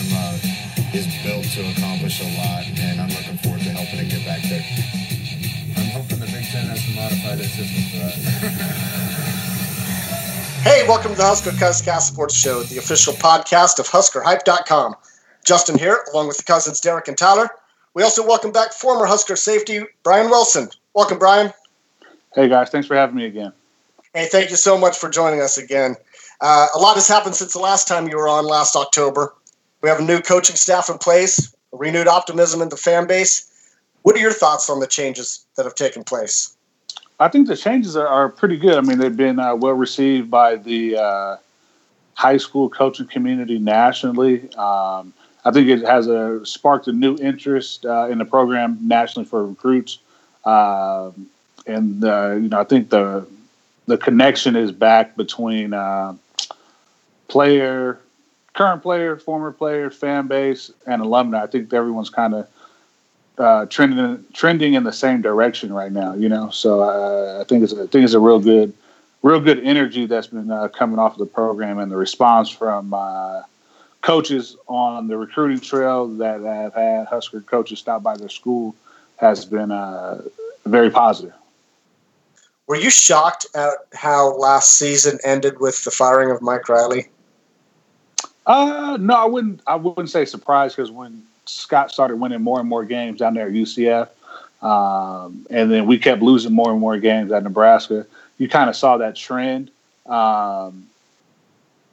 program uh, is built to accomplish a lot, and I'm looking forward to helping it get back there. I'm hoping the Big Ten has to modify their system for us. Hey, welcome to the Husker Cuzcast Sports Show, the official podcast of HuskerHype.com. Justin here, along with the cousins Derek and Tyler. We also welcome back former Husker safety Bryan Wilson. Welcome, Bryan. Hey guys, thanks for having me again. Hey, thank you so much for joining us again. Uh, a lot has happened since the last time you were on last October. We have a new coaching staff in place, renewed optimism in the fan base. What are your thoughts on the changes that have taken place? I think the changes are, pretty good. I mean, they've been uh, well received by the uh, high school coaching community nationally. Um, I think it has a sparked a new interest uh, in the program nationally for recruits, um, and uh, you know, I think the the connection is back between uh, player, current player, former player, fan base, and alumni. I think everyone's kind of uh, trending trending in the same direction right now. You know, so uh, I think it's I think it's a real good, real good energy that's been uh, coming off of the program and the response from uh, coaches on the recruiting trail that have had Husker coaches stop by their school has been uh, very positive. Were you shocked at how last season ended with the firing of Mike Riley? Uh, no, I wouldn't. I wouldn't say surprised because when Scott started winning more and more games down there at UCF, um, and then we kept losing more and more games at Nebraska. You kind of saw that trend. Um,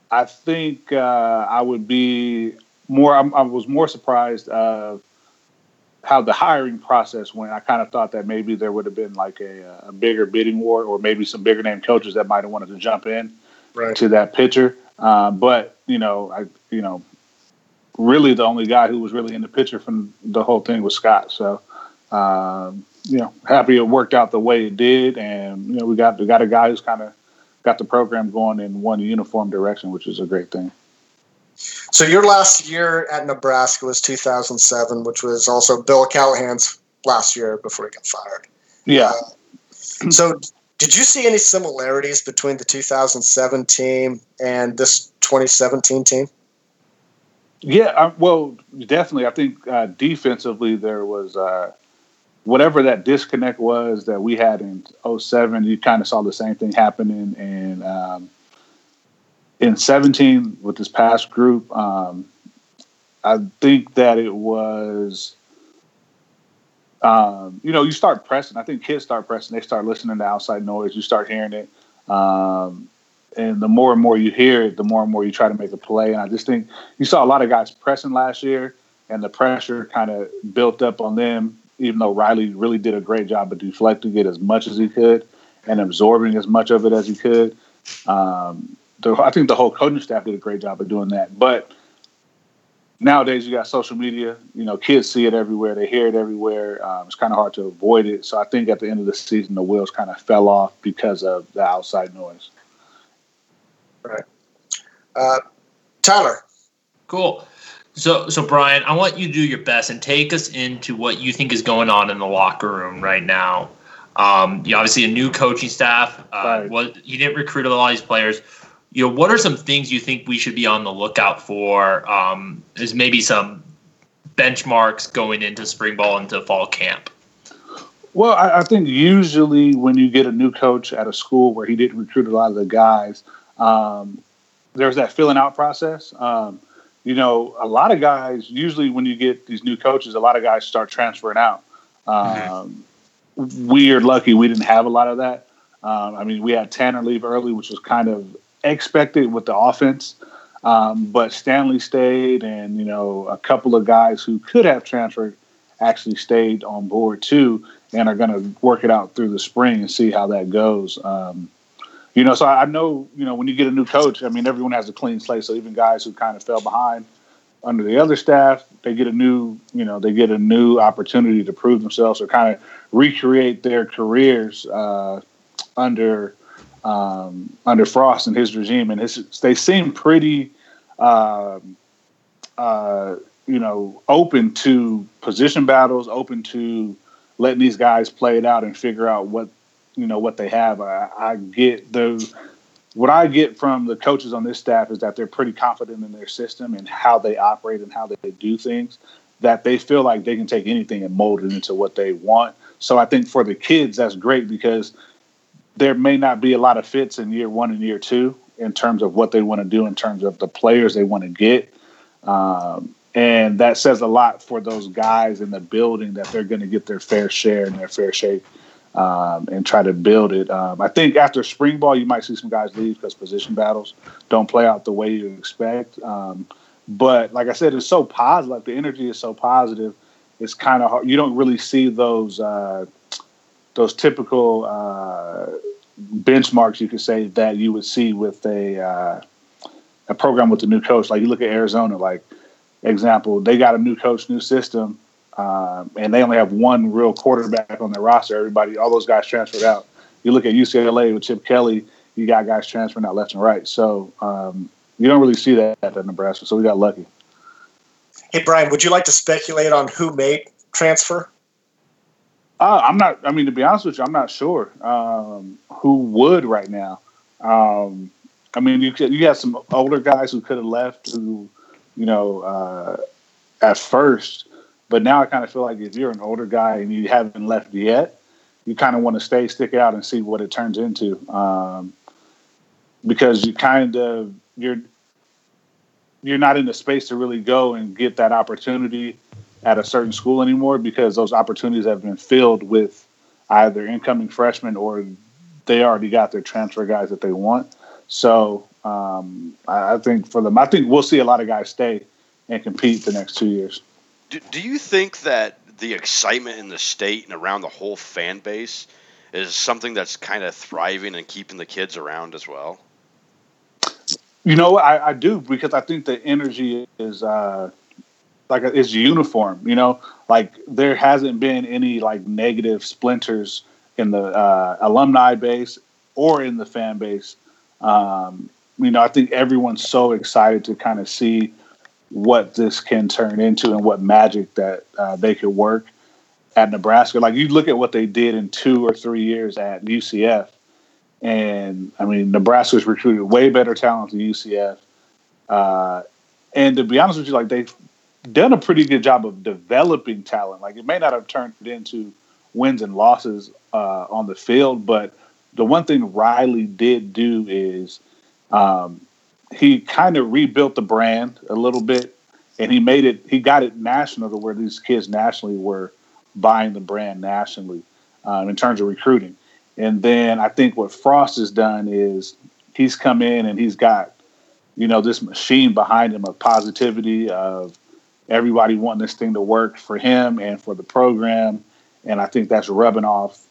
I think uh, I would be more. I, I was more surprised of how the hiring process went. I kind of thought that maybe there would have been like a, a bigger bidding war, or maybe some bigger name coaches that might have wanted to jump in Right. to that picture. Um, but you know, I you know, really the only guy who was really in the picture from the whole thing was Scott. So um, you know, happy it worked out the way it did, and you know, we got we got a guy who's kind of got the program going in one uniform direction, which is a great thing. So your last year at Nebraska was 2007, which was also Bill Callahan's last year before he got fired. Yeah. So did you see any similarities between the 2007 team and this 2017 team? Yeah, I, well, definitely. I think uh, defensively there was uh, whatever that disconnect was that we had in 07, you kind of saw the same thing happening in um, in 17 with this past group. Um, I think that it was, um, you know, you start pressing. I think kids start pressing. They start listening to outside noise. You start hearing it. Um, and the more and more you hear it, the more and more you try to make a play. And I just think you saw a lot of guys pressing last year, and the pressure kind of built up on them. Even though Riley really did a great job of deflecting it as much as he could and absorbing as much of it as he could. Um, the, I think the whole coaching staff did a great job of doing that. But nowadays, you got social media. You know, kids see it everywhere. They hear it everywhere. Um, it's kind of hard to avoid it. So I think at the end of the season, the wheels kind of fell off because of the outside noise. Right. Uh, Tyler. Cool. So, so Bryan, I want you to do your best and take us into what you think is going on in the locker room right now. Um, you obviously a new coaching staff. Uh, Right. what you didn't recruit a lot of these players. You know, what are some things you think we should be on the lookout for? Um, is maybe some benchmarks going into spring ball into fall camp. Well, I, I think usually when you get a new coach at a school where he didn't recruit a lot of the guys, um, there's that filling out process. Um, you know, a lot of guys usually when you get these new coaches, a lot of guys start transferring out. Um, We are lucky we didn't have a lot of that. Um, I mean, we had Tanner leave early, which was kind of expected with the offense. Um, but Stanley stayed, and you know, a couple of guys who could have transferred actually stayed on board too, and are going to work it out through the spring and see how that goes. Um, you know, so I know, you know, when you get a new coach, I mean, everyone has a clean slate. So even guys who kind of fell behind under the other staff, they get a new, you know, they get a new opportunity to prove themselves or kind of recreate their careers uh, under um, under Frost and his regime. And his, they seem pretty, um, uh, you know, open to position battles, open to letting these guys play it out and figure out what you know what they have. I, I get the what I get from the coaches on this staff is that they're pretty confident in their system and how they operate and how they do things. That they feel like they can take anything and mold it into what they want. So I think for the kids, that's great because there may not be a lot of fits in year one and year two in terms of what they want to do, in terms of the players they want to get. Um, and that says a lot for those guys in the building that they're going to get their fair share and their fair shake um, and try to build it. Um, I think after spring ball, you might see some guys leave because position battles don't play out the way you expect. Um, but like I said, it's so positive. Like the energy is so positive. It's kind of hard. You don't really see those uh, those typical uh, benchmarks you could say that you would see with a uh, a program with a new coach. Like you look at Arizona, like example, they got a new coach, new system, um, and they only have one real quarterback on their roster. Everybody, all those guys transferred out. You look at UCLA with Chip Kelly, you got guys transferring out left and right. So um, you don't really see that at Nebraska. So we got lucky. Hey Bryan, would you like to speculate on who made transfer? Uh, I'm not. I mean, to be honest with you, I'm not sure um, who would right now. Um, I mean, you could, you have some older guys who could have left who, you know, uh, at first, but now I kind of feel like if you're an older guy and you haven't left yet, you kind of want to stay, stick out, and see what it turns into, um, because you kind of you're you're not in the space to really go and get that opportunity at a certain school anymore because those opportunities have been filled with either incoming freshmen or they already got their transfer guys that they want. So um, I think for them, I think we'll see a lot of guys stay and compete the next two years. Do, do you think that the excitement in the state and around the whole fan base is something that's kind of thriving and keeping the kids around as well? You know, I, I do because I think the energy is uh, like it's uniform. You know, like there hasn't been any like negative splinters in the uh, alumni base or in the fan base. Um, you know, I think everyone's so excited to kind of see what this can turn into and what magic that uh, they could work at Nebraska. Like you look at what they did in two or three years at UCF, and I mean, Nebraska's recruited way better talent than UCF. Uh, and to be honest with you, like they've done a pretty good job of developing talent. Like it may not have turned into wins and losses uh, on the field, but the one thing Riley did do is um, he kind of rebuilt the brand a little bit, and he made it. He got it national to where these kids nationally were buying the brand nationally um, in terms of recruiting. And then I think what Frost has done is he's come in and he's got you know this machine behind him of positivity of everybody wanting this thing to work for him and for the program. And I think that's rubbing off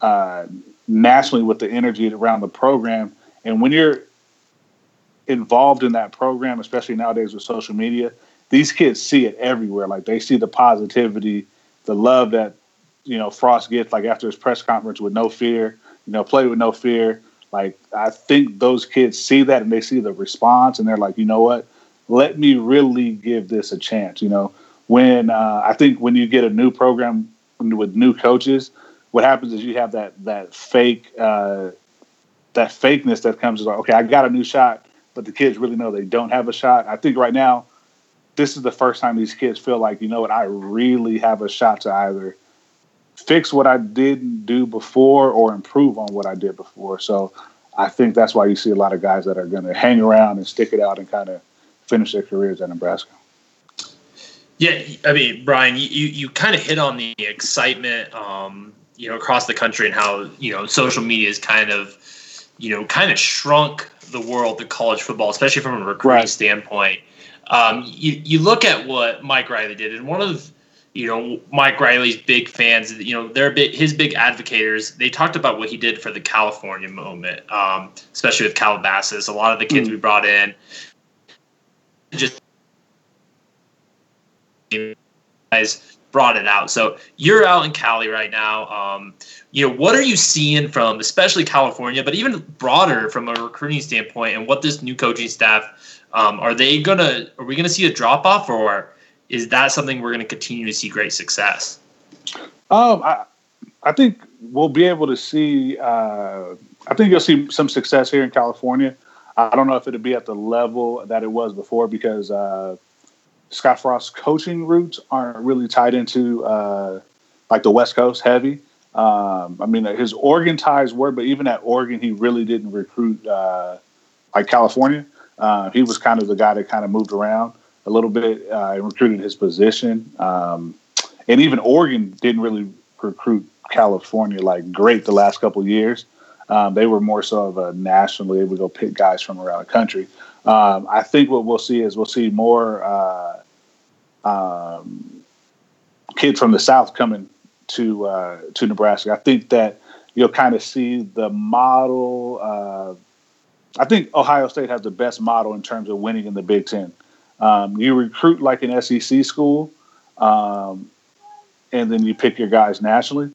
uh, nationally with the energy around the program. And when you're involved in that program, especially nowadays with social media, these kids see it everywhere. Like they see the positivity, the love that you know Frost gets. Like after his press conference with no fear, you know, play with no fear. Like I think those kids see that and they see the response, and they're like, you know what, let me really give this a chance. You know, when uh, I think when you get a new program with new coaches, what happens is you have that that fake uh, that fakeness that comes like, okay, I got a new shot, but the kids really know they don't have a shot. I think right now, this is the first time these kids feel like, you know what, I really have a shot to either fix what I didn't do before or improve on what I did before. So I think that's why you see a lot of guys that are going to hang around and stick it out and kind of finish their careers at Nebraska. Yeah, I mean, Bryan, you, you kind of hit on the excitement, um, you know, across the country and how you know social media is kind of, you know, kind of shrunk the world of college football, especially from a recruiting right. standpoint. Um, you you look at what Mike Riley did, and one of you know Mike Riley's big fans, you know, they're big, his big advocates. They talked about what he did for the California moment, um, especially with Calabasas. A lot of the kids mm. we brought in just guys brought it out. So you're out in Cali right now. Um, you know, what are you seeing from especially California, but even broader from a recruiting standpoint, and what this new coaching staff um, are they gonna? Are we gonna see a drop off, or is that something we're gonna continue to see great success? Um, I, I think we'll be able to see. Uh, I think you'll see some success here in California. I don't know if it'll be at the level that it was before because uh, Scott Frost's coaching roots aren't really tied into uh, like the West Coast heavy. Um, I mean, his Oregon ties were, but even at Oregon, he really didn't recruit uh, like California. Uh, he was kind of the guy that kind of moved around a little bit uh, and recruited his position. Um, and even Oregon didn't really recruit California like great the last couple years. Um, they were more so of a nationally able to go pick guys from around the country. Um, I think what we'll see is we'll see more uh, um, kids from the South coming to uh, to Nebraska. I think that you'll kind of see the model. Uh, I think Ohio State has the best model in terms of winning in the Big Ten. Um, you recruit like an SEC school, um, and then you pick your guys nationally.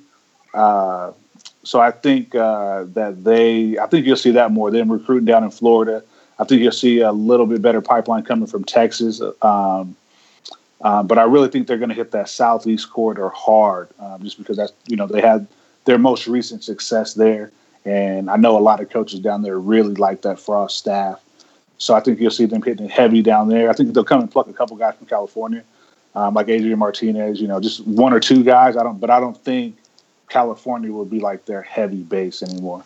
So I think uh, that they, I think you'll see that more. Them recruiting down in Florida. I think you'll see a little bit better pipeline coming from Texas. Um, uh, but I really think they're going to hit that southeast corridor hard, um, just because that's you know they had their most recent success there, and I know a lot of coaches down there really like that Frost staff. So I think you'll see them hitting heavy down there. I think they'll come and pluck a couple guys from California, um, like Adrian Martinez. You know, just one or two guys. I don't, but I don't think California will be like their heavy base anymore.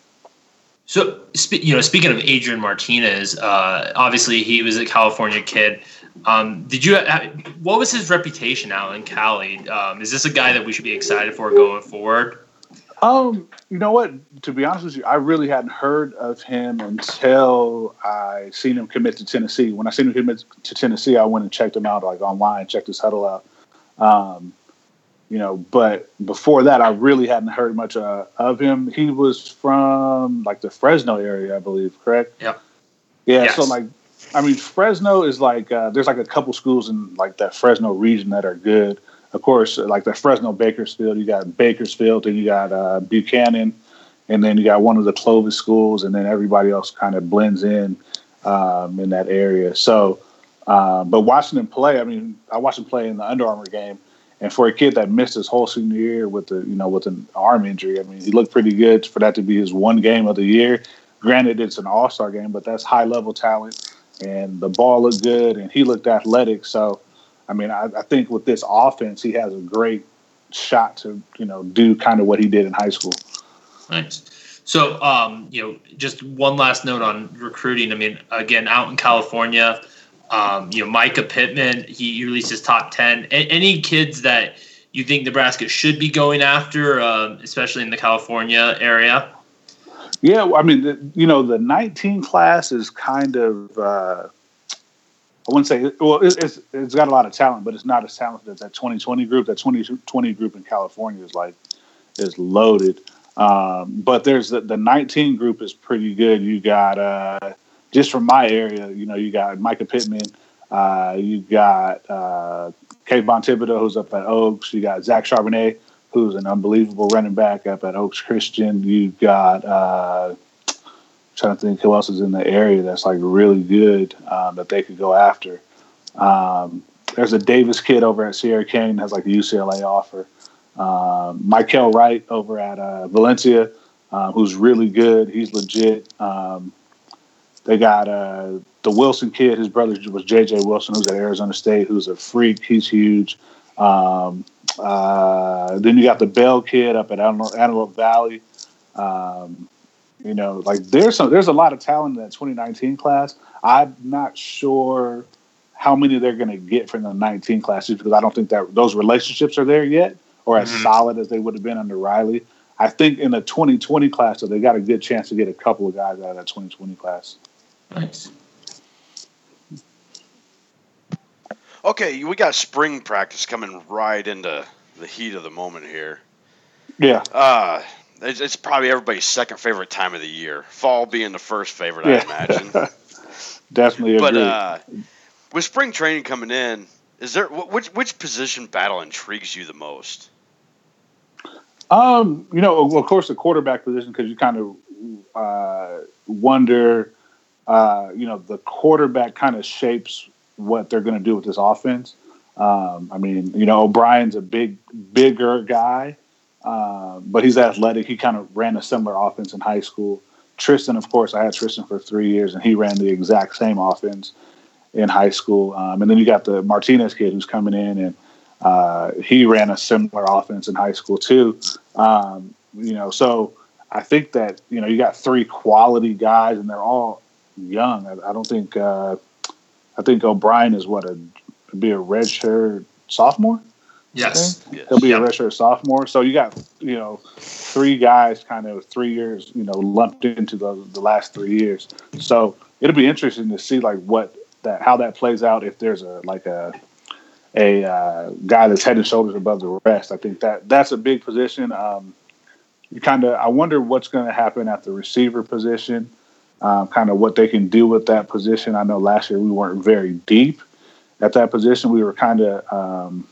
So, you know, speaking of Adrian Martinez, uh, obviously he was a California kid. Um, did you? What was his reputation out in Cali? Um, is this a guy that we should be excited for going forward? Um, you know what? To be honest with you, I really hadn't heard of him until I seen him commit to Tennessee. When I seen him commit to Tennessee, I went and checked him out, like online, checked his Hudl out. Um, you know, but before that, I really hadn't heard much uh, of him. He was from like the Fresno area, I believe, correct? Yep. Yeah. Yes. So like, I mean, Fresno is like uh, there's like a couple schools in like that Fresno region that are good. Of course, like the Fresno Bakersfield, you got Bakersfield, and you got uh, Buchanan, and then you got one of the Clovis schools, and then everybody else kind of blends in um, in that area. So, uh, but watching him play, I mean, I watched him play in the Under Armour game and for a kid that missed his whole senior year with the you know with an arm injury, I mean, he looked pretty good for that to be his one game of the year. Granted, it's an All Star game, but that's high level talent, and the ball looked good, and he looked athletic. So, I mean, I, I think with this offense, he has a great shot to you know do kind of what he did in high school. Nice. So, um, you know, just one last note on recruiting. I mean, again, out in California, um, you know, Mycah Pittman, he released his top 10. A- any kids that you think Nebraska should be going after, uh, especially in the California area? Yeah, I mean, the, you know, the 19 class is kind of, uh, I wouldn't say, well, it's, it's got a lot of talent, but it's not as talented as that 2020 group. That 2020 group in California is like, is loaded. Um, but there's the, the 19 group is pretty good. You got, uh, just from my area, you know, you got Mycah Pittman, uh, you got uh, Kayvon Thibodeaux, who's up at Oaks. You got Zach Charbonnet, who's an unbelievable running back up at Oaks Christian. You got uh, trying to think who else is in the area that's like really good um, that they could go after. Um, there's a Davis kid over at Sierra Canyon has like the UCLA offer. Um, Michael Wright over at uh, Valencia, uh, who's really good. He's legit. Um, they got uh, the Wilson kid. His brother was J.J. Wilson, who's at Arizona State, who's a freak. He's huge. Um, uh, then you got the Bell kid up at Antelope Valley. Um, you know, like there's some, there's a lot of talent in that 2019 class. I'm not sure how many they're going to get from the 19 classes because I don't think that those relationships are there yet or as mm-hmm. solid as they would have been under Riley. I think in the 2020 class, so they got a good chance to get a couple of guys out of that 2020 class. Nice. Okay, we got spring practice coming right into the heat of the moment here. Yeah. Uh, it's, it's probably everybody's second favorite time of the year. Fall being the first favorite, yeah. I imagine. Definitely But uh, with spring training coming in, is there which which position battle intrigues you the most? Um, you know, of course, the quarterback position because you kind of uh, wonder uh, you know, the quarterback kind of shapes what they're going to do with this offense. Um, I mean, you know, O'Brien's a big, bigger guy. uh, but he's athletic. He kind of ran a similar offense in high school. Tristan, of course, I had Tristan for three years, and he ran the exact same offense in high school. Um, and then you got the Martinez kid who's coming in, and uh, he ran a similar offense in high school too. Um, you know, so I think that you know you got three quality guys, and they're all young. I, I don't think uh, I think O'Brien is what a be a redshirt sophomore. Yes. Yes. He'll be Yep. a redshirt sophomore. So you got you know three guys, kind of three years, you know, lumped into the the last three years. So it'll be interesting to see like what that how that plays out. If there's a like a a uh, guy that's head and shoulders above the rest, I think that that's a big position. Um, you kind of I wonder what's going to happen at the receiver position. Um, kind of what they can do with that position. I know last year we weren't very deep at that position. We were kind of um,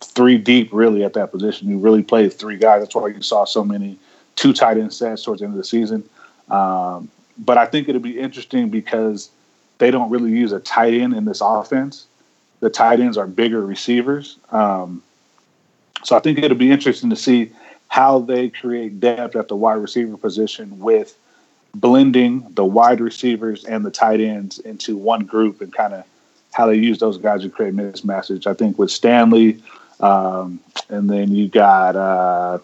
three deep really at that position. We really played three guys. That's why you saw so many two tight end sets towards the end of the season. Um, but I think it'll be interesting because they don't really use a tight end in this offense. The tight ends are bigger receivers. Um, so I think it'll be interesting to see how they create depth at the wide receiver position with blending the wide receivers and the tight ends into one group and kind of how they use those guys to create mismatches. I think with Stanley, um, and then you got uh,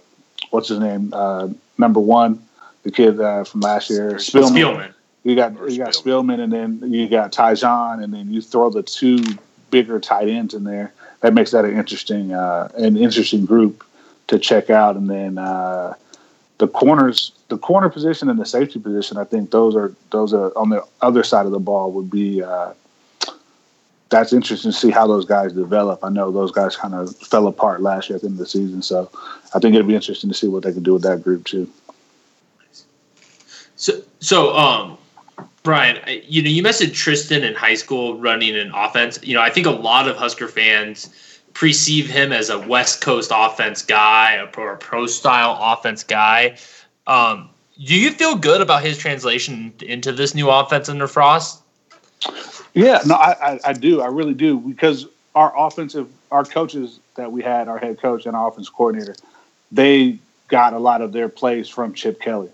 what's his name, uh, number one, the kid uh, from last year, Spillman. Spielman. You got Or you got Spillman. Spillman, and then you got Tyjon, and then you throw the two bigger tight ends in there. That makes that an interesting uh, an interesting group to check out. And then uh, the corners, the corner position and the safety position, I think those are those are on the other side of the ball would be. Uh, that's interesting to see how those guys develop. I know those guys kind of fell apart last year at the end of the season, so I think it'll be interesting to see what they can do with that group too. So, so, um, Bryan, you know, you mentioned Tristan in high school running an offense. You know, I think a lot of Husker fans perceive him as a West Coast offense guy, a pro, a pro style offense guy. Um, do you feel good about his translation into this new offense under Frost? Yeah, no, I, I, I do. I really do because our offensive, our coaches that we had, our head coach and our offense coordinator, they got a lot of their plays from Chip Kelly.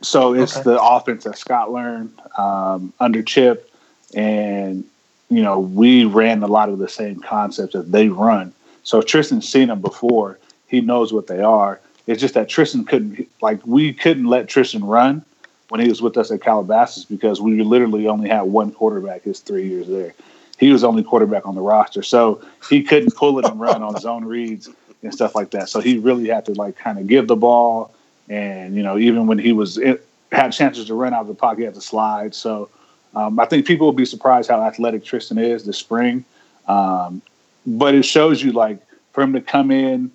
So it's Okay. the offense that Scott learned um, under Chip, and you know we ran a lot of the same concepts that they run. So Tristan's seen them before; he knows what they are. It's just that Tristan couldn't, like, we couldn't let Tristan run when he was with us at Calabasas because we literally only had one quarterback his three years there. He was the only quarterback on the roster, so he couldn't pull it and run on zone reads and stuff like that. So he really had to like kind of give the ball, and you know even when he was it, had chances to run out of the pocket, he had to slide. So um, I think people will be surprised how athletic Tristan is this spring, um, but it shows you like for him to come in,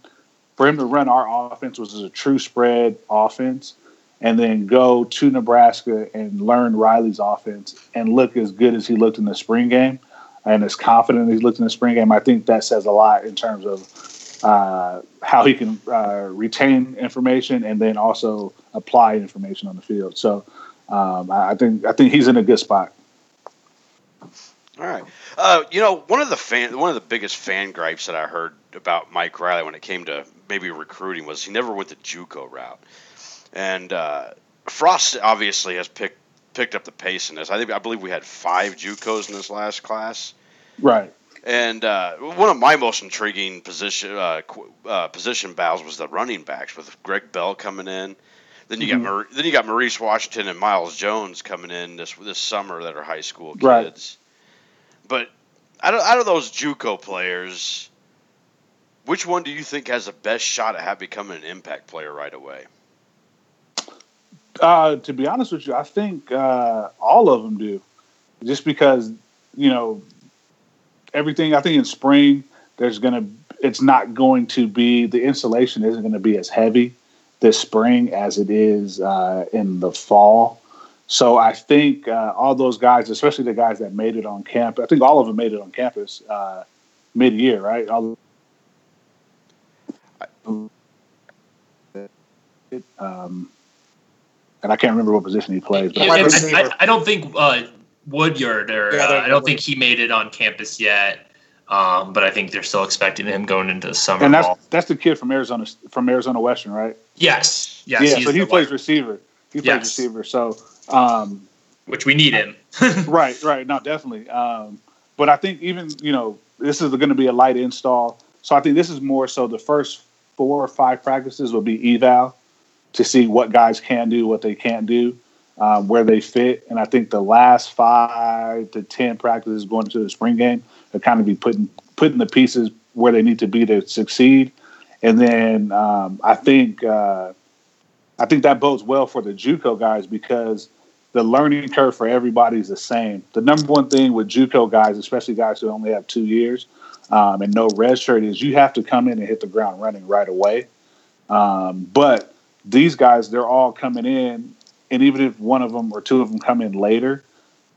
for him to run our offense which is a true spread offense and then go to Nebraska and learn Riley's offense and look as good as he looked in the spring game and as confident as he looked in the spring game, I think that says a lot in terms of uh, how he can uh, retain information and then also apply information on the field. So um, I think I think he's in a good spot. All right. Uh, you know, one of the fan, one of the biggest fan gripes that I heard about Mike Riley when it came to maybe recruiting was he never went the JUCO route, and uh, Frost obviously has picked picked up the pace in this. I think I believe we had five JUCOs in this last class. Right. And uh, one of my most intriguing position uh, uh, position battles was the running backs with Greg Bell coming in. Then you Mhm. got then you got Maurice Washington and Miles Jones coming in this this summer that are high school kids. Right. But out of, out of those JUCO players, which one do you think has the best shot at have becoming an impact player right away? Uh, to be honest with you, I think uh, all of them do, just because you know everything. I think in spring there's gonna, it's not going to be the insulation isn't going to be as heavy this spring as it is uh, in the fall. So I think uh, all those guys, especially the guys that made it on camp, I think all of them made it on campus uh, mid-year, right? All, um, and I can't remember what position he plays. But Yeah, I. I, I don't think uh, Woodyard or Yeah, uh, they're- I don't think he made it on campus yet. Um, but I think they're still expecting him going into the summer And that's ball. that's the kid from Arizona from Arizona Western, right? Yes, yes, yeah. So he plays receiver. He plays Yes. receiver. So um, which we need him. right, right. No, definitely. Um, but I think even you know this is going to be a light install, so I think this is more so the first four or five practices will be eval to see what guys can do, what they can't do, um, where they fit, and I think the last five to ten practices going into the spring game will kind of be putting putting the pieces where they need to be to succeed, and then um, I think uh, I think that bodes well for the JUCO guys because the learning curve for everybody is the same. The number one thing with JUCO guys, especially guys who only have two years um, and no red shirt, is you have to come in and hit the ground running right away. Um, but these guys, they're all coming in, and even if one of them or two of them come in later,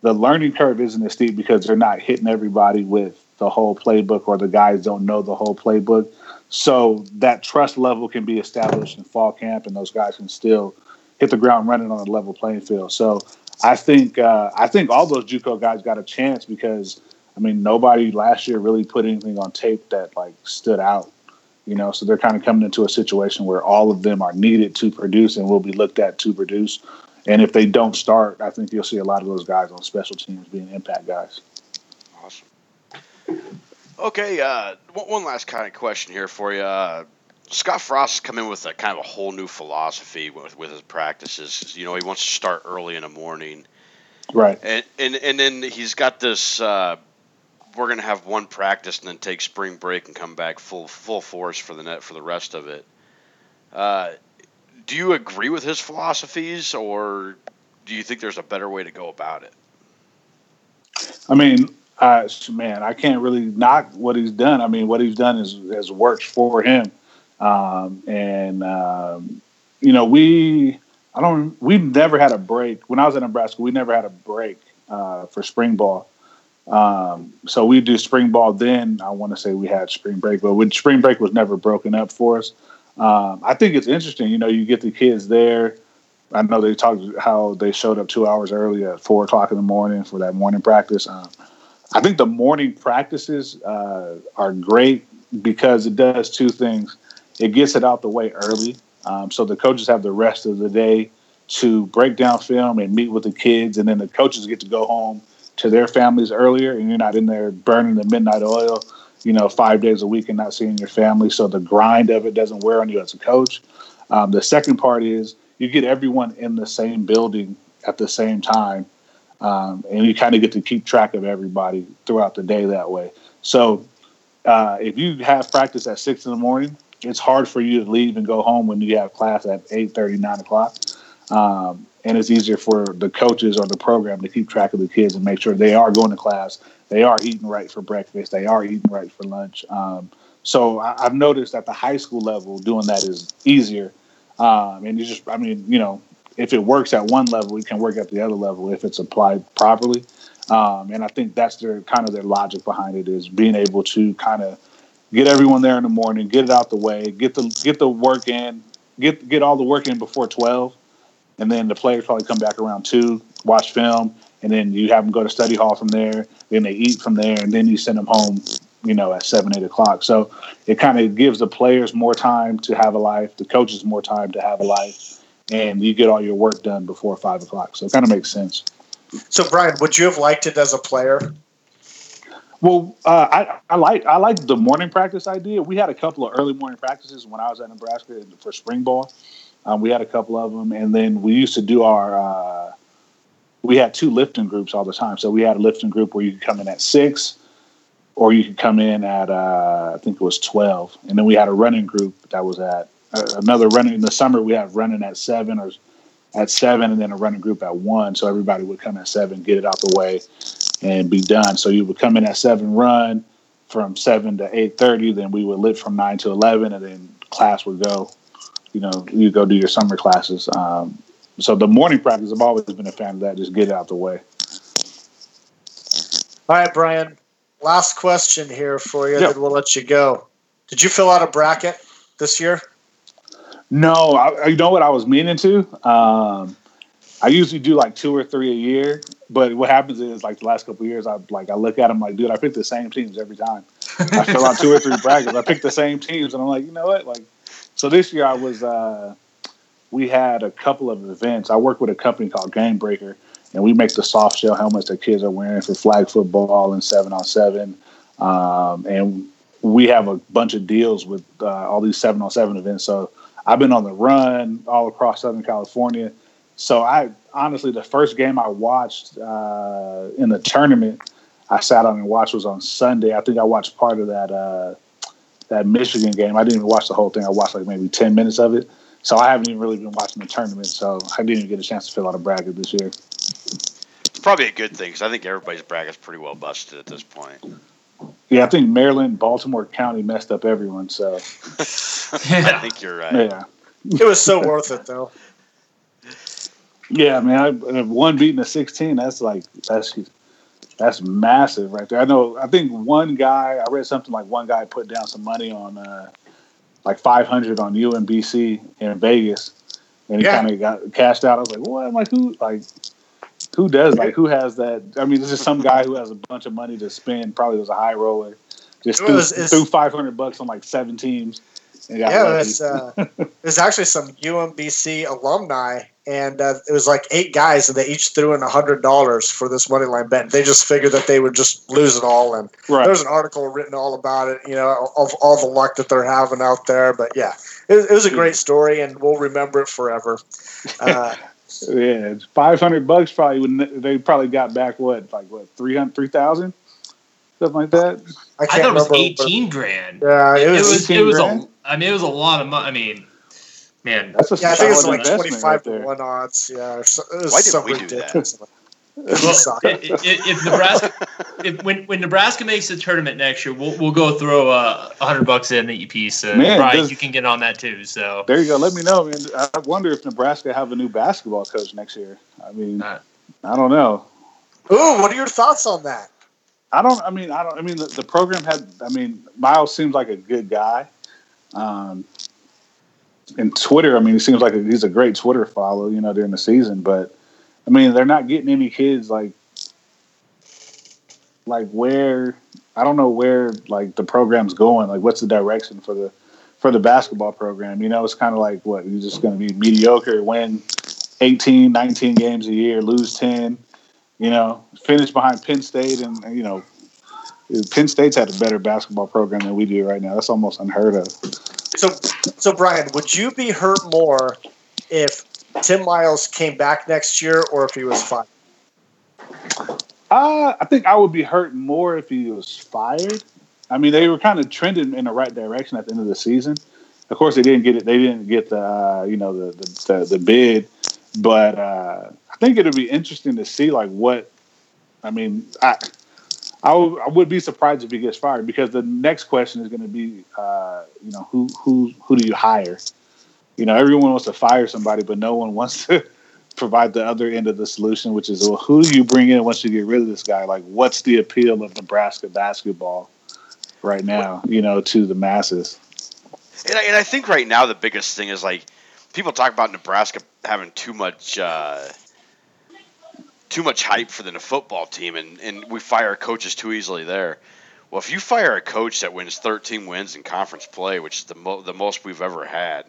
the learning curve isn't as steep because they're not hitting everybody with the whole playbook, or the guys don't know the whole playbook. So that trust level can be established in fall camp, and those guys can still hit the ground running on a level playing field. So I think uh, I think all those JUCO guys got a chance because I mean nobody last year really put anything on tape that like stood out. You know, so they're kind of coming into a situation where all of them are needed to produce and will be looked at to produce. And if they don't start, I think you'll see a lot of those guys on special teams being impact guys. Awesome. Okay, uh, one last kind of question here for you. Uh, Scott Frost has come in with a kind of a whole new philosophy with, with his practices. You know, he wants to start early in the morning, Right. and and, and then he's got this. Uh, we're gonna have one practice and then take spring break and come back full full force for the net for the rest of it. Uh, do you agree with his philosophies, or do you think there's a better way to go about it? I mean, uh, man, I can't really knock what he's done. I mean, what he's done is has worked for him, um, and um, you know, we I don't we never had a break when I was at Nebraska. We never had a break uh, for spring ball. Um, so we do spring ball. Then I want to say we had spring break, but when spring break was never broken up for us. Um, I think it's interesting. You know, you get the kids there. I know they talked how they showed up two hours early at four o'clock in the morning for that morning practice. Um, I think the morning practices uh, are great because it does two things. It gets it out the way early, um, so the coaches have the rest of the day to break down film and meet with the kids, and then the coaches get to go home to their families earlier, and you're not in there burning the midnight oil, you know, five days a week and not seeing your family. So the grind of it doesn't wear on you as a coach. Um, the second part is you get everyone in the same building at the same time, um, and you kind of get to keep track of everybody throughout the day that way. So uh, if you have practice at six in the morning, it's hard for you to leave and go home when you have class at 8 30, 9 o'clock. Um, and it's easier for the coaches or the program to keep track of the kids and make sure they are going to class, they are eating right for breakfast, they are eating right for lunch. Um, so I, I've noticed at the high school level, doing that is easier. Um, and you just, I mean, you know, if it works at one level, it can work at the other level if it's applied properly. Um, and I think that's their kind of their logic behind it is being able to kind of get everyone there in the morning, get it out the way, get the get the work in, get get all the work in before twelve, and then the players probably come back around two, watch film, and then you have them go to study hall from there. Then they eat from there, and then you send them home, you know, at seven, eight o'clock. So it kind of gives the players more time to have a life, the coaches more time to have a life, and you get all your work done before five o'clock. So it kind of makes sense. So, Bryan, would you have liked it as a player? Well, uh, I I like I like the morning practice idea. We had a couple of early morning practices when I was at Nebraska for spring ball. Um, we had a couple of them, and then we used to do our. Uh, we had two lifting groups all the time. So we had a lifting group where you could come in at six, or you could come in at uh, I think it was twelve, and then we had a running group that was at uh, another running in the summer. We had running at seven or at seven, and then a running group at one. So everybody would come at seven, get it out the way, and be done. So you would come in at seven, run from seven to eight thirty. Then we would lift from nine to eleven, and then class would go. You know, you go do your summer classes. Um, so the morning practice, I've always been a fan of that. Just get it out the way. All right, Bryan. Last question here for you, Yeah. then we'll let you go. Did you fill out a bracket this year? No, I, you know what I was meaning to. Um, I usually do like two or three a year, but what happens is like the last couple of years, I like I look at them like, dude, I pick the same teams every time. I fill out two or three brackets. I pick the same teams, and I'm like, you know what? Like, so this year I was. Uh, we had a couple of events. I work with a company called Game Breaker, and we make the soft shell helmets that kids are wearing for flag football and seven on seven. Um, and we have a bunch of deals with uh, all these seven on seven events. So I've been on the run all across Southern California. So I honestly, the first game I watched uh, in the tournament, I sat on and watched was on Sunday. I think I watched part of that uh, that Michigan game. I didn't even watch the whole thing. I watched like maybe ten minutes of it. So I haven't even really been watching the tournament. So I didn't even get a chance to fill out a bracket this year. It's probably a good thing because I think everybody's bracket's pretty well busted at this point. Yeah, I think Maryland, Baltimore County messed up everyone. So I think you're right. yeah, It was so worth it though. yeah, man. I, one beating a sixteen. That's like that's that's massive right there. I know. I think one guy. I read something like one guy put down some money on uh, like five hundred on UMBC in Vegas, and he Yeah. kind of got cashed out. I was like, what? I'm like, who? Like, who does? Like, who has that? I mean, this is some guy who has a bunch of money to spend. Probably was a high roller. Just It threw, was- threw five hundred bucks on like seven teams. And Yeah, lucky. it's uh, there's actually some UMBC alumni, and uh, it was like eight guys, and they each threw in a hundred dollars for this money line bet. They just figured that they would just lose it all, and right. there's an article written all about it. You know, of all the luck that they're having out there. But yeah, it, it was a great story, and we'll remember it forever. Uh, Yeah, it's five hundred bucks probably. When they probably got back what, like what, 300, 3,000? something like that. I I can't thought it was remember. eighteen grand. Yeah, it It was. was. It 18 was a. grand? I mean, it was a lot of money. I mean, man, That's a yeah, I think it's solid like twenty five right to one odds. Yeah, so, it was Why did so we do that? ridiculous. Well, Suck. i- i- if Nebraska, if when when Nebraska makes the tournament next year, we'll we'll go throw uh, a hundred bucks in the piece, and Man, Bryan, does- you can get on that too. So There you go. Let me know, man. I wonder if Nebraska have a new basketball coach next year. I mean, Uh. I don't know. Ooh, what are your thoughts on that? I don't. I mean, I don't. I mean, the, the program had. I mean, Miles seems like a good guy. Um, and Twitter, I mean, it seems like he's a great Twitter follow. You know, during the season, but I mean, they're not getting any kids like like where I don't know where like the program's going. Like, what's the direction for the for the basketball program? You know, it's kind of like what you're just going to be mediocre, win 18, 19 games a year, lose 10 you know, finish behind Penn State, and you know, Penn State's had a better basketball program than we do right now. That's almost unheard of. So, so Bryan, would you be hurt more if Tim Miles came back next year, or if he was fired? Uh, I think I would be hurt more if he was fired. I mean, they were kind of trending in the right direction at the end of the season. Of course, they didn't get it. They didn't get the uh, you know the the, the, the bid, but uh, I think it'll be interesting to see like what. I mean, I I would- would be surprised if he gets fired because the next question is going to be, uh, you know, who who who do you hire? You know, everyone wants to fire somebody, but no one wants to provide the other end of the solution, which is well, who do you bring in once you get rid of this guy? Like, what's the appeal of Nebraska basketball right now? You know, to the masses. And I, and I think right now the biggest thing is like people talk about Nebraska having too much uh, too much hype for the football team, and, and we fire coaches too easily there. Well, if you fire a coach that wins 13 wins in conference play, which is the mo- the most we've ever had,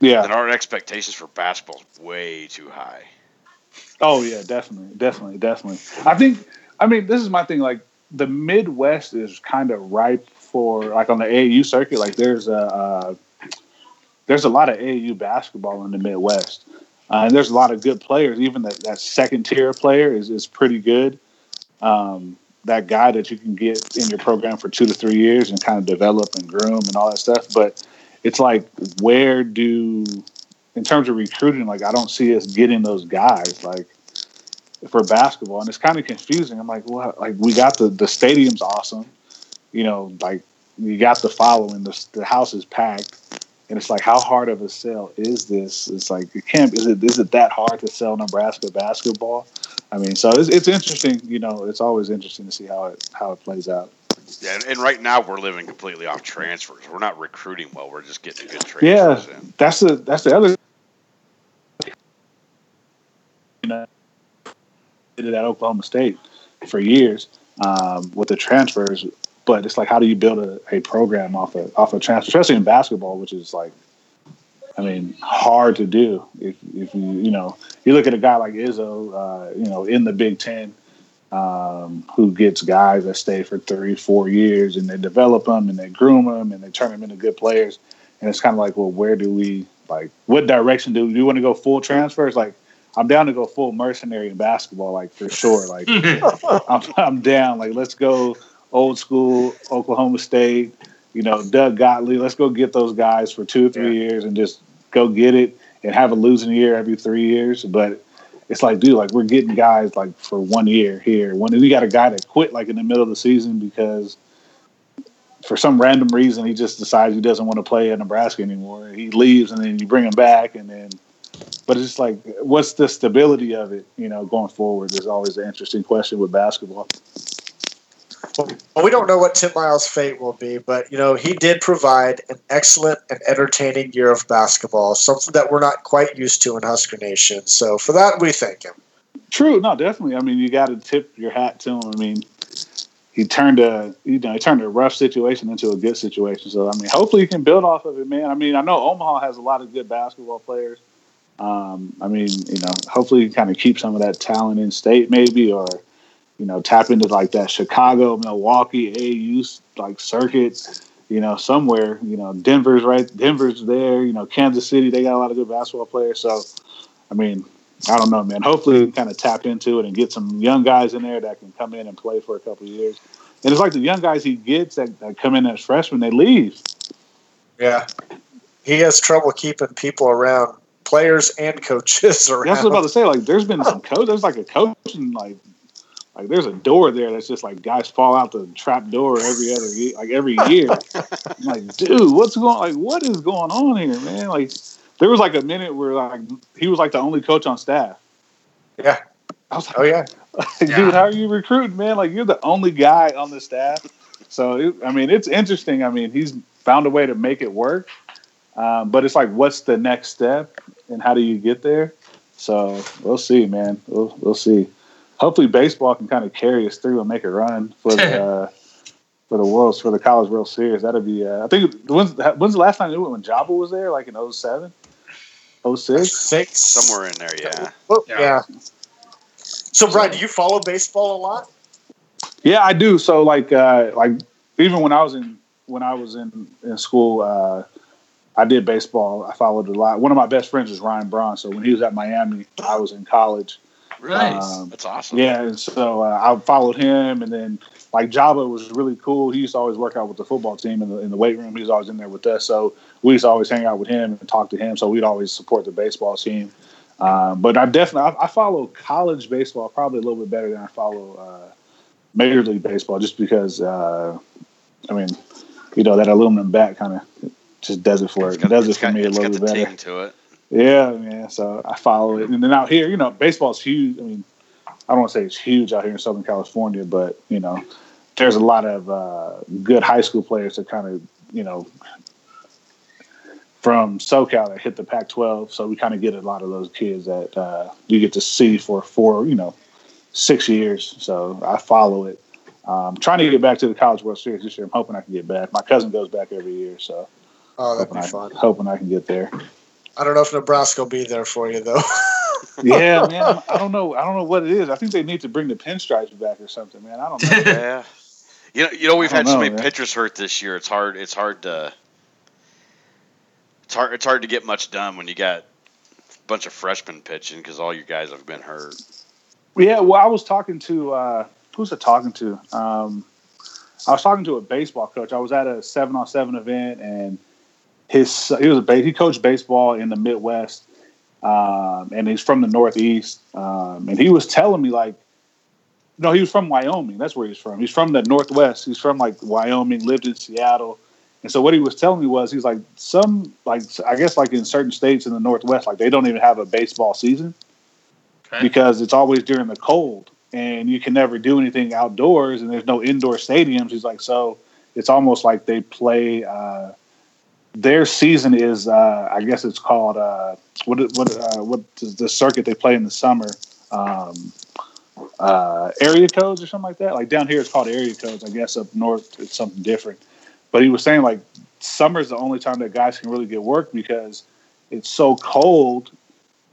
Yeah. then our expectations for basketball is way too high. Oh yeah, definitely, definitely, definitely. I think. I mean, this is my thing. Like the Midwest is kind of ripe for like on the AAU circuit. Like there's a uh, there's a lot of AAU basketball in the Midwest, uh, and there's a lot of good players. Even that, that second tier player is is pretty good. Um, that guy that you can get in your program for two to three years and kind of develop and groom and all that stuff. But it's like, where do in terms of recruiting, like I don't see us getting those guys like for basketball, and it's kind of confusing. I'm like, well, like we got the the stadium's awesome, you know, like you got the following, the the house is packed, and it's like, how hard of a sell is this? It's like it can't. Is it is it that hard to sell Nebraska basketball? I mean, so it's, it's interesting. You know, it's always interesting to see how it how it plays out. Yeah, and, and right now we're living completely off transfers. We're not recruiting well. We're just getting good Yeah, transfers in. that's the that's the other. You know, did it at Oklahoma State for years um, with the transfers. But it's like how do you build a, a program off of off of transfer, especially in basketball, which is like I mean, hard to do. If if you you know you look at a guy like Izzo, uh, you know, in the Big Ten, um, who gets guys that stay for three, four years, and they develop them and they groom them and they turn them into good players. And it's kind of like, well, where do we like? What direction do, do you want to go? Full transfers? Like, I'm down to go full mercenary in basketball, like for sure. Like, I'm, I'm down. Like, let's go old school Oklahoma State. You know, Doug Gottlieb. Let's go get those guys for two or three yeah. years and just go get it and have a losing year every three years. But it's like, dude, like we're getting guys like for one year here. When we got a guy that quit like in the middle of the season because for some random reason he just decides he doesn't want to play at Nebraska anymore. He leaves and then you bring him back and then but it's just like what's the stability of it, you know, going forward is always an interesting question with basketball. Well, we don't know what Tim Miles' fate will be, but you know he did provide an excellent and entertaining year of basketball, something that we're not quite used to in Husker Nation. So for that, we thank him. True, no, definitely. I mean, you got to tip your hat to him. I mean, he turned a you know he turned a rough situation into a good situation. So I mean, hopefully you can build off of it, man. I mean, I know Omaha has a lot of good basketball players. Um, I mean, you know, hopefully he kind of keep some of that talent in state, maybe, or you know, tap into like that Chicago, Milwaukee, AU like circuit, you know, somewhere, you know, Denver's right, Denver's there, you know, Kansas City, they got a lot of good basketball players. So, I mean, I don't know, man. Hopefully, we kind of tap into it and get some young guys in there that can come in and play for a couple of years. And it's like the young guys he gets that, that come in as freshmen, they leave. Yeah, he has trouble keeping people around, players and coaches around. That's what I was about to say. Like, there's been some coach. There's like a coaching like like there's a door there that's just like guys fall out the trap door every other year, like every year. I'm like, dude, what's going? Like, what is going on here, man? Like, there was like a minute where like he was like the only coach on staff. Yeah. I was like, oh yeah, dude, yeah. how are you recruiting, man? Like, you're the only guy on the staff. So, it, I mean, it's interesting. I mean, he's found a way to make it work. Um, but it's like, what's the next step, and how do you get there? So we'll see, man. We'll we'll see hopefully baseball can kind of carry us through and make a run for the uh, for the world's for the college world series. That'd be uh, I think when's when's the last time you went when Jabba was there? Like in 07? 06? Six. Somewhere in there, yeah. Well, yeah. yeah. So Bryan, do you follow baseball a lot? Yeah, I do. So like uh, like even when I was in when I was in in school, uh, I did baseball. I followed a lot. One of my best friends is Ryan Braun. So when he was at Miami, I was in college. Nice. Um, That's awesome. Yeah, and so uh, I followed him, and then like Jabba was really cool. He used to always work out with the football team in the in the weight room. He was always in there with us, so we used to always hang out with him and talk to him. So we'd always support the baseball team. Um, but I definitely I, I, follow college baseball probably a little bit better than I follow uh, major league baseball, just because uh, I mean, you know, that aluminum bat kind of just does it for it. Does it for got, me a little bit better. To it. Yeah, man. So I follow it, and then out here, you know, baseball's huge. I mean, I don't want to say it's huge out here in Southern California, but you know, there's a lot of uh, good high school players that kind of, you know, from SoCal that hit the Pac-12. So we kind of get a lot of those kids that uh, you get to see for four, you know, six years. So I follow it. Um, trying to get back to the College World Series this year. I'm hoping I can get back. My cousin goes back every year, so oh, that'd be I, fun. Hoping I can get there. I don't know if Nebraska will be there for you though. yeah, man. I don't know. I don't know what it is. I think they need to bring the pinstripes back or something, man. I don't know. yeah. You know, you know, we've had know, so many man. pitchers hurt this year. It's hard. It's hard to. It's hard. It's hard to get much done when you got a bunch of freshmen pitching because all your guys have been hurt. Yeah, well, I was talking to uh, who's I talking to? Um, I was talking to a baseball coach. I was at a seven on seven event, and his he was a he coached baseball in the Midwest, um, and he's from the Northeast. Um, and he was telling me like, no, he was from Wyoming. That's where he's from. He's from the Northwest. He's from like Wyoming. Lived in Seattle. And so what he was telling me was he's like some like I guess like in certain states in the Northwest like they don't even have a baseball season okay. because it's always during the cold and you can never do anything outdoors and there's no indoor stadiums. He's like so it's almost like they play. Uh, their season is, uh, I guess it's called uh, what what uh, what the circuit they play in the summer. Um, uh, area codes or something like that. Like down here, it's called area codes. I guess up north, it's something different. But he was saying like summer's the only time that guys can really get work because it's so cold,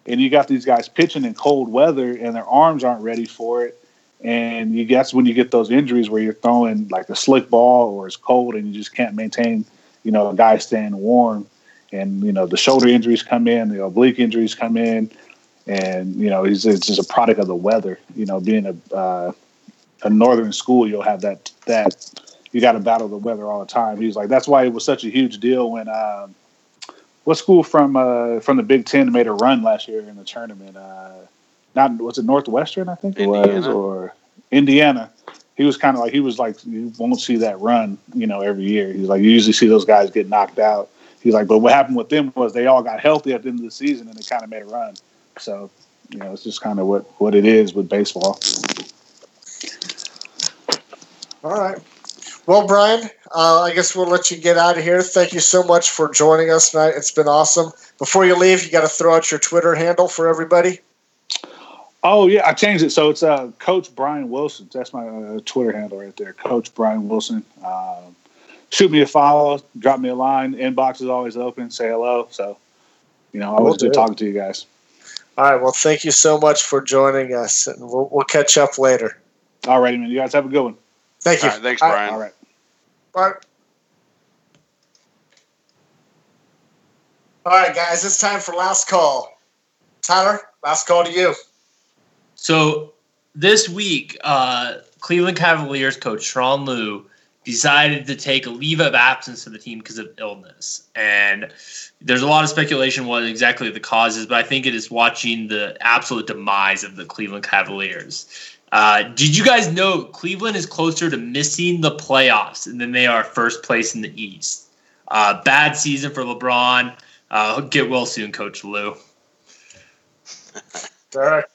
and you got these guys pitching in cold weather, and their arms aren't ready for it. And you guess when you get those injuries where you're throwing like a slick ball or it's cold and you just can't maintain, you know, a guy staying warm. And you know the shoulder injuries come in, the oblique injuries come in, and you know he's it's just a product of the weather. You know, being a uh, a northern school, you'll have that that you got to battle the weather all the time. He's like that's why it was such a huge deal when um, what school from uh, from the Big Ten made a run last year in the tournament. Uh, not was it Northwestern? I think it was or Indiana. He was kind of like he was like you won't see that run, you know, every year. He's like you usually see those guys get knocked out. He's like, but what happened with them was they all got healthy at the end of the season and they kind of made a run. So, you know, it's just kind of what what it is with baseball. All right. Well, Bryan, uh, I guess we'll let you get out of here. Thank you so much for joining us tonight. It's been awesome. Before you leave, you got to throw out your Twitter handle for everybody. Oh yeah, I changed it. So it's uh, Coach Bryan Wilson. That's my uh, Twitter handle right there, Coach Bryan Wilson. Um, shoot me a follow, drop me a line. Inbox is always open. Say hello. So, you know, I Will good talking to you guys. All right. Well, thank you so much for joining us, and we'll, we'll catch up later. All righty, man. You guys have a good one. Thank you. All right, thanks, Bryan. All right. Bye. All right, guys. It's time for last call. Tyler, last call to you. So this week, uh, Cleveland Cavaliers coach Tyronn Lue decided to take a leave of absence for the team because of illness. And there's a lot of speculation what exactly the cause is, but I think it is watching the absolute demise of the Cleveland Cavaliers. Uh, did you guys know Cleveland is closer to missing the playoffs than they are first place in the East? Uh, bad season for LeBron. Uh, get well soon, Coach Lue. Derek.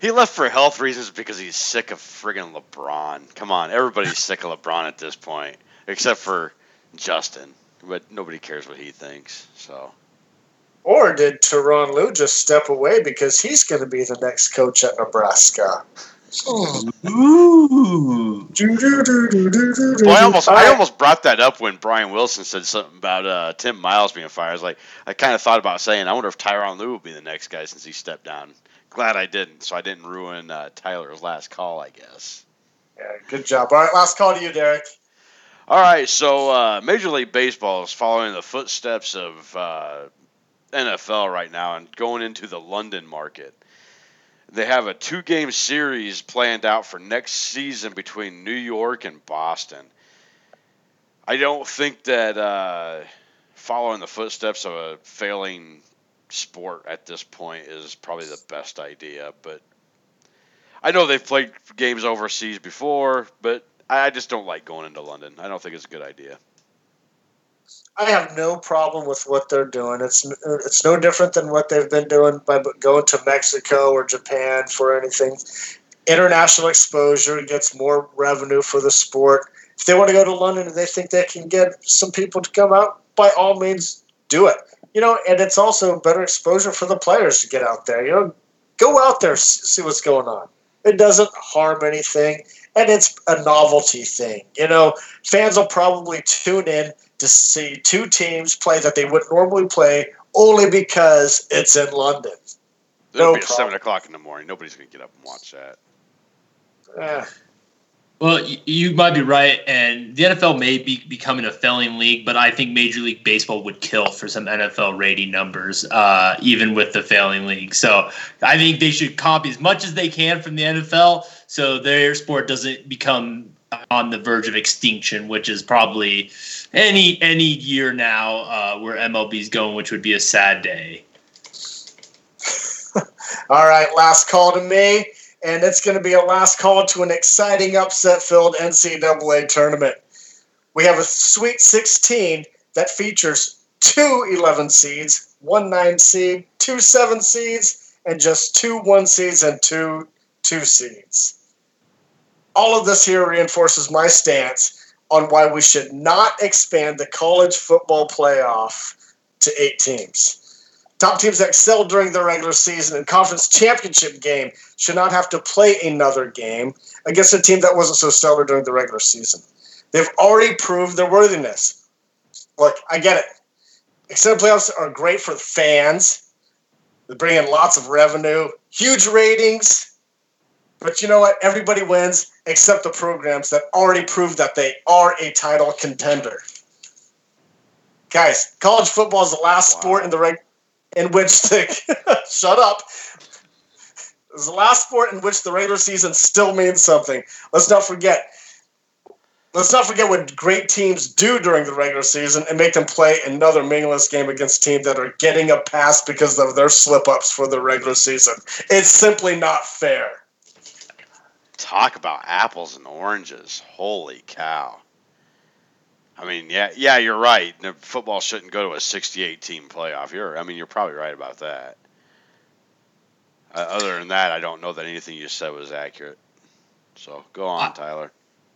He left for health reasons because he's sick of friggin' LeBron. Come on, everybody's sick of LeBron at this point, except for Justin. But nobody cares what he thinks. So Or did Tyronn Lue just step away because he's going to be the next coach at Nebraska? Ooh. well, I almost I almost brought that up when Bryan Wilson said something about uh, Tim Miles being fired. I was like, I kind of thought about saying, I wonder if Tyronn Lue will be the next guy since he stepped down. Glad I didn't, so I didn't ruin uh, Tyler's last call. I guess. Yeah, good job. All right, last call to you, Derek. All right, so uh, Major League Baseball is following the footsteps of uh, NFL right now and going into the London market. They have a two game series planned out for next season between New York and Boston. I don't think that uh, following the footsteps of a failing sport at this point is probably the best idea, but I know they've played games overseas before, but I just don't like going into London. I don't think it's a good idea. I have no problem with what they're doing. It's it's no different than what they've been doing by going to Mexico or Japan for anything. International exposure gets more revenue for the sport. If they want to go to London and they think they can get some people to come out, by all means, do it. You know, and it's also better exposure for the players to get out there. You know, go out there, see what's going on. It doesn't harm anything, and it's a novelty thing. You know, fans will probably tune in to see two teams play that they wouldn't normally play only because it's in London. It'll No be at seven o'clock in the morning. Nobody's gonna get up and watch that. Eh, Well, you might be right, and the NFL may be becoming a failing league, but I think Major League Baseball would kill for some NFL rating numbers, uh, even with the failing league. So I think they should copy as much as they can from the NFL, so their sport doesn't become on the verge of extinction, which is probably any any year now uh, where MLB's going, which would be a sad day. All right, last call to me, and it's going to be a last call to an exciting upset-filled NCAA tournament. We have a Sweet 16 that features two 11 seeds, one 9 seed, two 7 seeds, and just two 1 seeds and two 2 seeds. All of this here reinforces my stance on why we should not expand the college football playoff to eight teams. Top teams that excel during the regular season and conference championship game should not have to play another game against a team that wasn't so stellar during the regular season. They've already proved their worthiness. Look, I get it. Extended playoffs are great for fans. They bring in lots of revenue, huge ratings. But you know what? Everybody wins except the programs that already proved that they are a title contender. Guys, college football is the last wow. sport in the reg- in which the shut up. It's the last sport in which the regular season still means something. Let's not forget let's not forget what great teams do during the regular season and make them play another meaningless game against teams that are getting a pass because of their slip ups for the regular season. It's simply not fair. Talk about apples and oranges. Holy cow. I mean, yeah, yeah, you're right. Football shouldn't go to a 68 team playoff. You're, I mean, you're probably right about that. Uh, other than that, I don't know that anything you said was accurate. So go on, Tyler.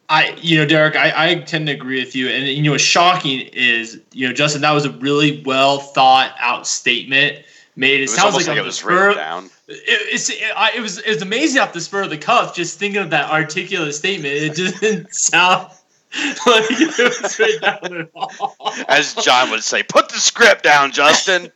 I, you know, Derek, I, I tend to agree with you. And, you know, what's shocking is, you know, Justin, that was a really well thought out statement made. It, it sounds like, like it was written down. It, it's, it, I, it was, it was amazing off the spur of the cuff, just thinking of that articulate statement. It didn't sound like it was written down at all. As John would say, put the script down, Justin.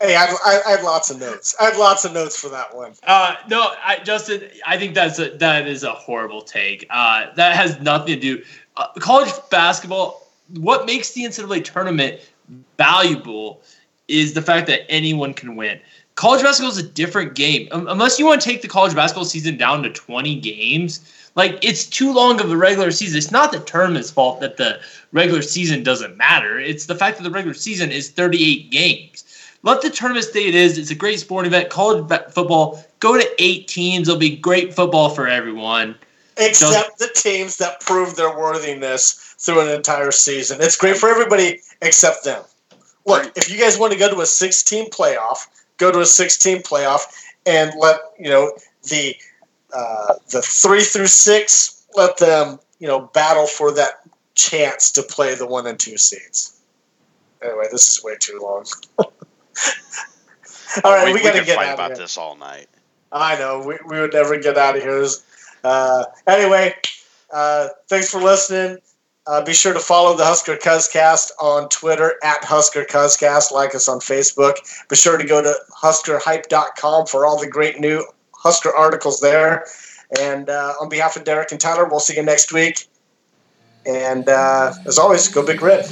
Hey, I, I, I, had lots of notes. I have lots of notes for that one. Uh, no, I, Justin, I think that's a, that is a horrible take. Uh, that has nothing to do. Uh, college basketball. What makes the NCAA tournament valuable is the fact that anyone can win. College basketball is a different game. Um, unless you want to take the college basketball season down to 20 games, like it's too long of a regular season. It's not the tournament's fault that the regular season doesn't matter. It's the fact that the regular season is 38 games. Let the tournament stay it is. It's a great sporting event. College football, go to eight teams. It'll be great football for everyone. Except the teams that prove their worthiness through an entire season. It's great for everybody except them. Look, if you guys want to go to a 16 playoff, go to a 16 playoff and let, you know, the uh, the 3 through 6 let them, you know, battle for that chance to play the 1 and 2 seeds. Anyway, this is way too long. all right, we, we, we got to get fight about here. this all night. I know we, we would never get out of here. Uh, anyway, uh, thanks for listening. Uh, be sure to follow the Husker Cuzcast on Twitter at Husker Cuzcast. Like us on Facebook. Be sure to go to HuskerHype.com for all the great new Husker articles there. And uh, on behalf of Derek and Tyler, we'll see you next week. And uh, as always, go Big Red.